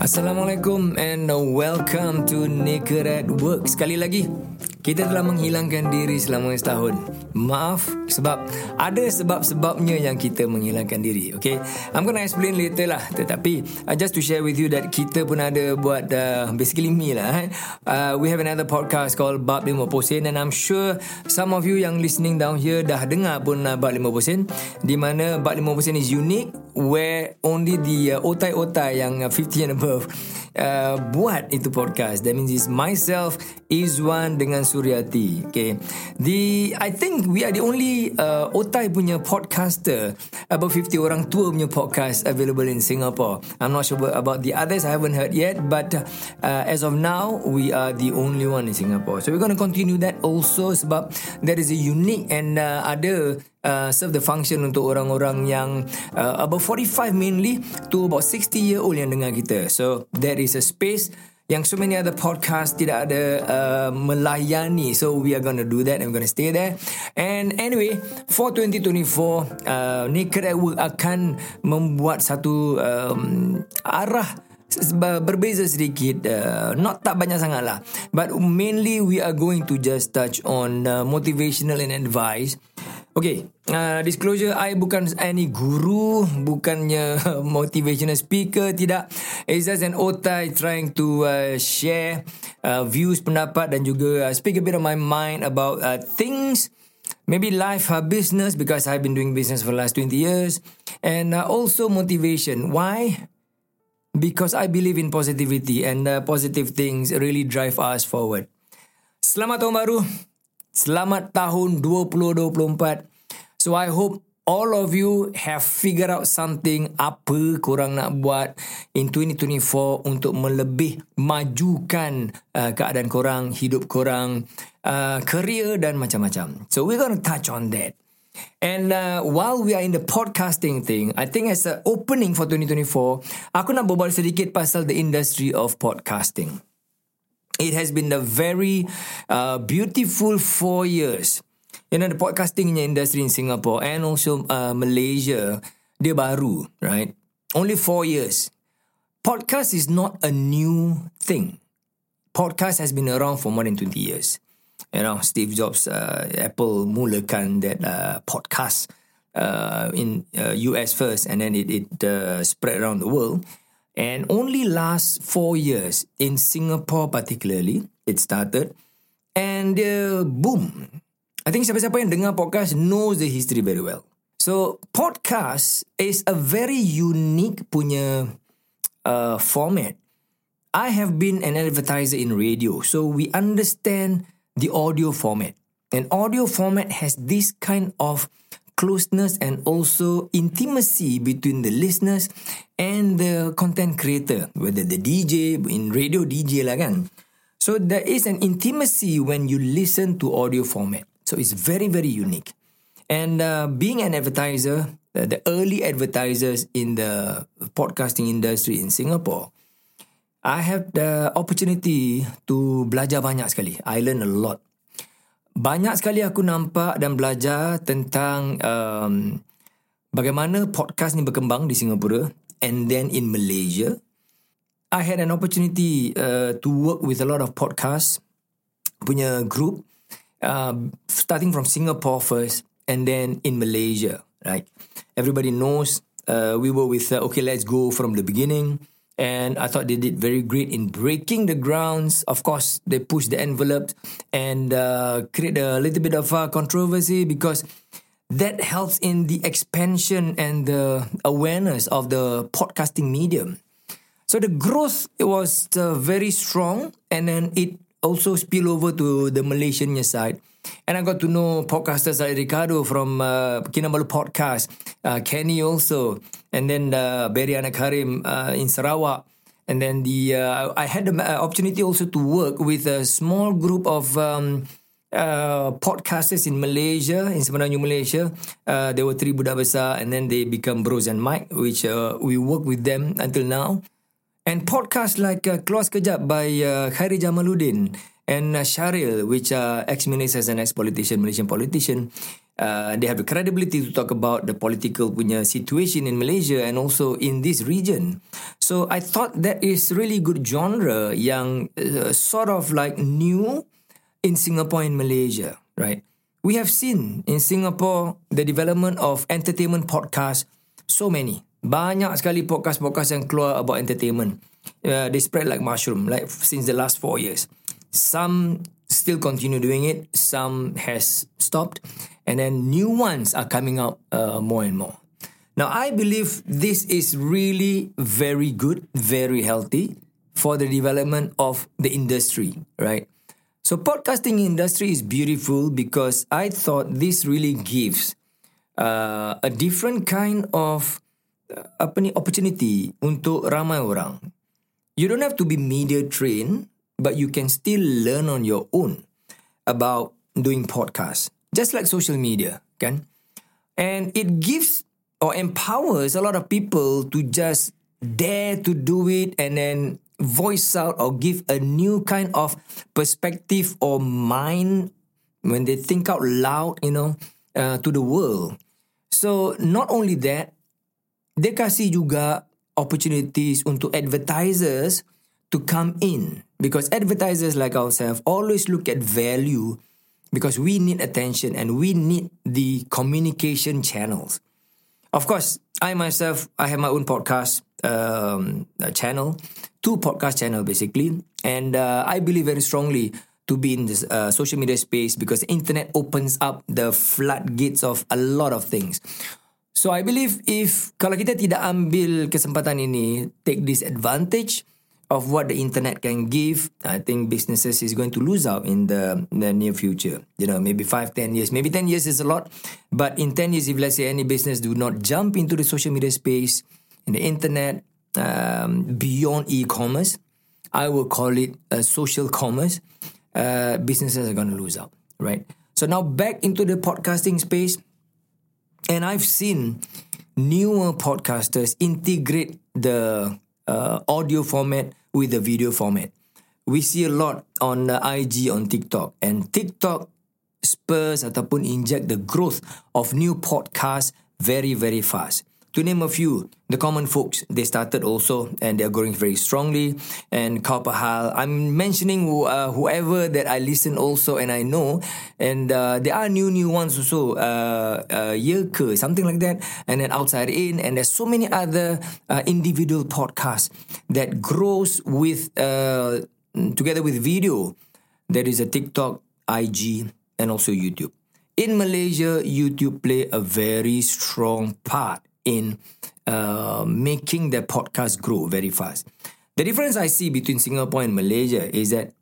Assalamualaikum and welcome to Naked at Work. Sekali lagi, kita telah menghilangkan diri selama setahun. Maaf sebab ada sebab-sebabnya yang kita menghilangkan diri. Okay, I'm gonna explain later lah. Tetapi uh, just to share with you that kita pun ada buat uh, basically me lah. Eh. Uh, we have another podcast called Bab 50% and I'm sure some of you yang listening down here dah dengar pun uh, Bab 50% di mana Bab 50% is unique where only the uh, otai-otai yang uh, 50 and above uh, buat itu podcast. That means it's myself, Izwan dengan Suryati. Okay. The I think we are the only uh, otai punya podcaster about 50 orang tua punya podcast available in Singapore. I'm not sure about the others. I haven't heard yet, but uh, as of now, we are the only one in Singapore. So we're going to continue that also sebab there is a unique and uh, ada uh, serve the function untuk orang-orang yang uh, about 45 mainly to about 60 year old yang dengar kita. So there is a space yang so many other podcast tidak ada uh, melayani. So we are going to do that and we're going to stay there. And anyway, for 2024, uh, Naked at Work akan membuat satu um, arah berbeza sedikit uh, not tak banyak sangat lah but mainly we are going to just touch on uh, motivational and advice Okay, uh, disclosure, I bukan any guru, bukannya motivational speaker, tidak. It's just an otai trying to uh, share uh, views, pendapat dan juga uh, speak a bit of my mind about uh, things, maybe life, uh, business, because I've been doing business for the last 20 years, and uh, also motivation. Why? Because I believe in positivity and uh, positive things really drive us forward. Selamat tahun baru. Selamat tahun 2024. So I hope all of you have figured out something apa korang nak buat in 2024 untuk melebih majukan uh, keadaan korang, hidup korang, uh, career dan macam-macam. So we're going to touch on that. And uh, while we are in the podcasting thing, I think as an opening for 2024, aku nak berbual sedikit pasal the industry of podcasting. It has been a very uh, beautiful four years. You know the podcasting industry in Singapore and also uh, Malaysia dia baru right? Only four years. Podcast is not a new thing. Podcast has been around for more than 20 years. You know Steve Jobs uh, Apple mulakan that uh, podcast uh, in uh, US first and then it, it uh, spread around the world and only last four years in Singapore particularly it started and uh, boom I think siapa-siapa yang dengar podcast knows the history very well. So podcast is a very unique punya uh, format. I have been an advertiser in radio, so we understand the audio format. And audio format has this kind of closeness and also intimacy between the listeners and the content creator, whether the DJ in radio DJ lah kan. So there is an intimacy when you listen to audio format. So it's very, very unique. And uh, being an advertiser, uh, the early advertisers in the podcasting industry in Singapore, I have the opportunity to belajar banyak sekali. I learn a lot. Banyak sekali aku nampak dan belajar tentang um, bagaimana podcast ni berkembang di Singapura and then in Malaysia. I had an opportunity uh, to work with a lot of podcasts punya group uh, starting from Singapore first and then in Malaysia, right? Everybody knows uh, we were with, uh, okay, let's go from the beginning. And I thought they did very great in breaking the grounds. Of course, they pushed the envelope and uh, create a little bit of uh, controversy because that helps in the expansion and the awareness of the podcasting medium. So the growth was uh, very strong, and then it also spill over to the Malaysian side. And I got to know podcasters like Ricardo from uh, Kinabalu Podcast, uh, Kenny also, and then uh, Beriana Karim uh, in Sarawak. And then the uh, I had the uh, opportunity also to work with a small group of um, uh, podcasters in Malaysia, in Semenanjung Malaysia. Uh, there were three budak besar, and then they become Bros and Mike, which uh, we work with them until now. And podcasts like uh, Keluar by uh, Khairy Jamaluddin and uh, Sharil, which are ex-ministers and ex-politician, Malaysian politician, uh, they have the credibility to talk about the political punya situation in Malaysia and also in this region. So I thought that is really good genre yang uh, sort of like new in Singapore and Malaysia, right? We have seen in Singapore the development of entertainment podcast so many. Banyak sekali podcast-podcast yang keluar about entertainment. Uh, they spread like mushroom like since the last four years. Some still continue doing it. Some has stopped, and then new ones are coming out uh, more and more. Now, I believe this is really very good, very healthy for the development of the industry, right? So, podcasting industry is beautiful because I thought this really gives uh, a different kind of uh, opportunity untuk ramai orang. You don't have to be media trained but you can still learn on your own about doing podcasts, just like social media, can? And it gives or empowers a lot of people to just dare to do it and then voice out or give a new kind of perspective or mind when they think out loud, you know, uh, to the world. So not only that, they kasih juga opportunities untuk advertisers to come in because advertisers like ourselves always look at value because we need attention and we need the communication channels. Of course, I myself, I have my own podcast um, channel, two podcast channel basically, and uh, I believe very strongly to be in this uh, social media space because internet opens up the floodgates of a lot of things. So I believe if kalau kita tidak ambil kesempatan ini, take this advantage, of what the internet can give, I think businesses is going to lose out in the, the near future. You know, maybe five, ten years. Maybe 10 years is a lot. But in 10 years, if let's say any business do not jump into the social media space, in the internet, um, beyond e-commerce, I will call it a social commerce, uh, businesses are going to lose out, right? So now back into the podcasting space. And I've seen newer podcasters integrate the uh, audio format with the video format. We see a lot on the IG on TikTok and TikTok spurs ataupun inject the growth of new podcasts very very fast. To name a few, the common folks they started also and they are growing very strongly. And Kaupahal, I'm mentioning uh, whoever that I listen also and I know, and uh, there are new new ones also, uh, uh, something like that, and then Outside In, and there's so many other uh, individual podcasts that grows with uh, together with video. There is a TikTok, IG, and also YouTube. In Malaysia, YouTube play a very strong part in uh, making their podcast grow very fast. The difference I see between Singapore and Malaysia is that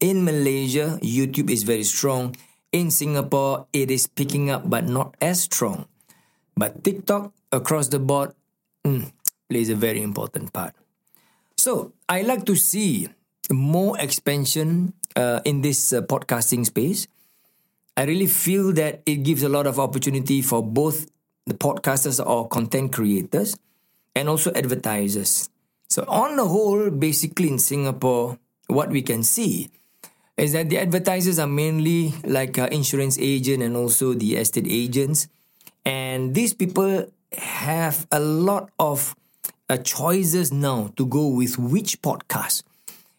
in Malaysia, YouTube is very strong. In Singapore, it is picking up but not as strong. But TikTok across the board mm, plays a very important part. So I like to see more expansion uh, in this uh, podcasting space. I really feel that it gives a lot of opportunity for both the podcasters or content creators and also advertisers. So, on the whole, basically in Singapore, what we can see is that the advertisers are mainly like uh, insurance agent and also the estate agents. And these people have a lot of uh, choices now to go with which podcast.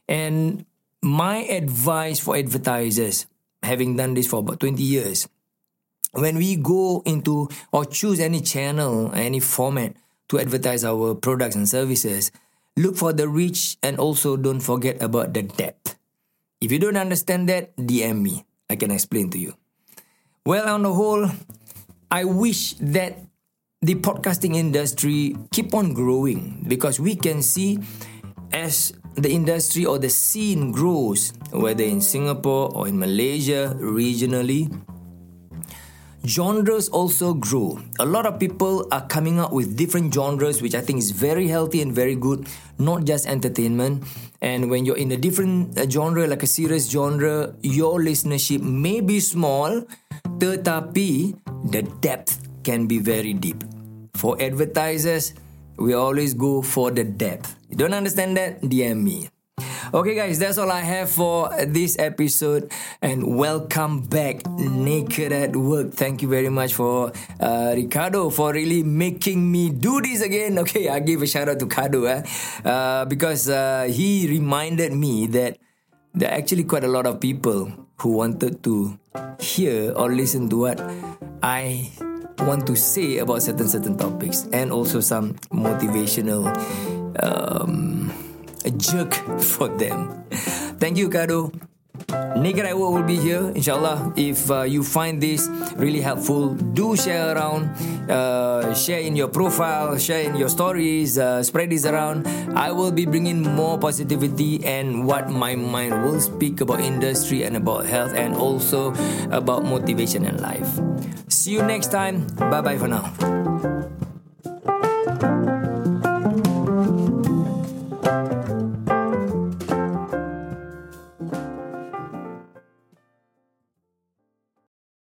And my advice for advertisers, having done this for about 20 years, when we go into or choose any channel, any format to advertise our products and services, look for the reach and also don't forget about the depth. If you don't understand that, DM me. I can explain to you. Well, on the whole, I wish that the podcasting industry keep on growing because we can see as the industry or the scene grows, whether in Singapore or in Malaysia, regionally, genres also grow. A lot of people are coming up with different genres, which I think is very healthy and very good, not just entertainment. And when you're in a different uh, genre, like a serious genre, your listenership may be small, tetapi the depth can be very deep. For advertisers, we always go for the depth. You don't understand that? DM me. Okay, guys, that's all I have for this episode. And welcome back, Naked at Work. Thank you very much for uh, Ricardo for really making me do this again. Okay, I give a shout out to Kado eh? uh, because uh, he reminded me that there are actually quite a lot of people who wanted to hear or listen to what I want to say about certain certain topics and also some motivational um, jerk for them. Thank you, Kado. Naked Work will be here, inshallah. If uh, you find this really helpful, do share around, uh, share in your profile, share in your stories, uh, spread this around. I will be bringing more positivity and what my mind will speak about industry and about health and also about motivation in life. See you next time. Bye bye for now.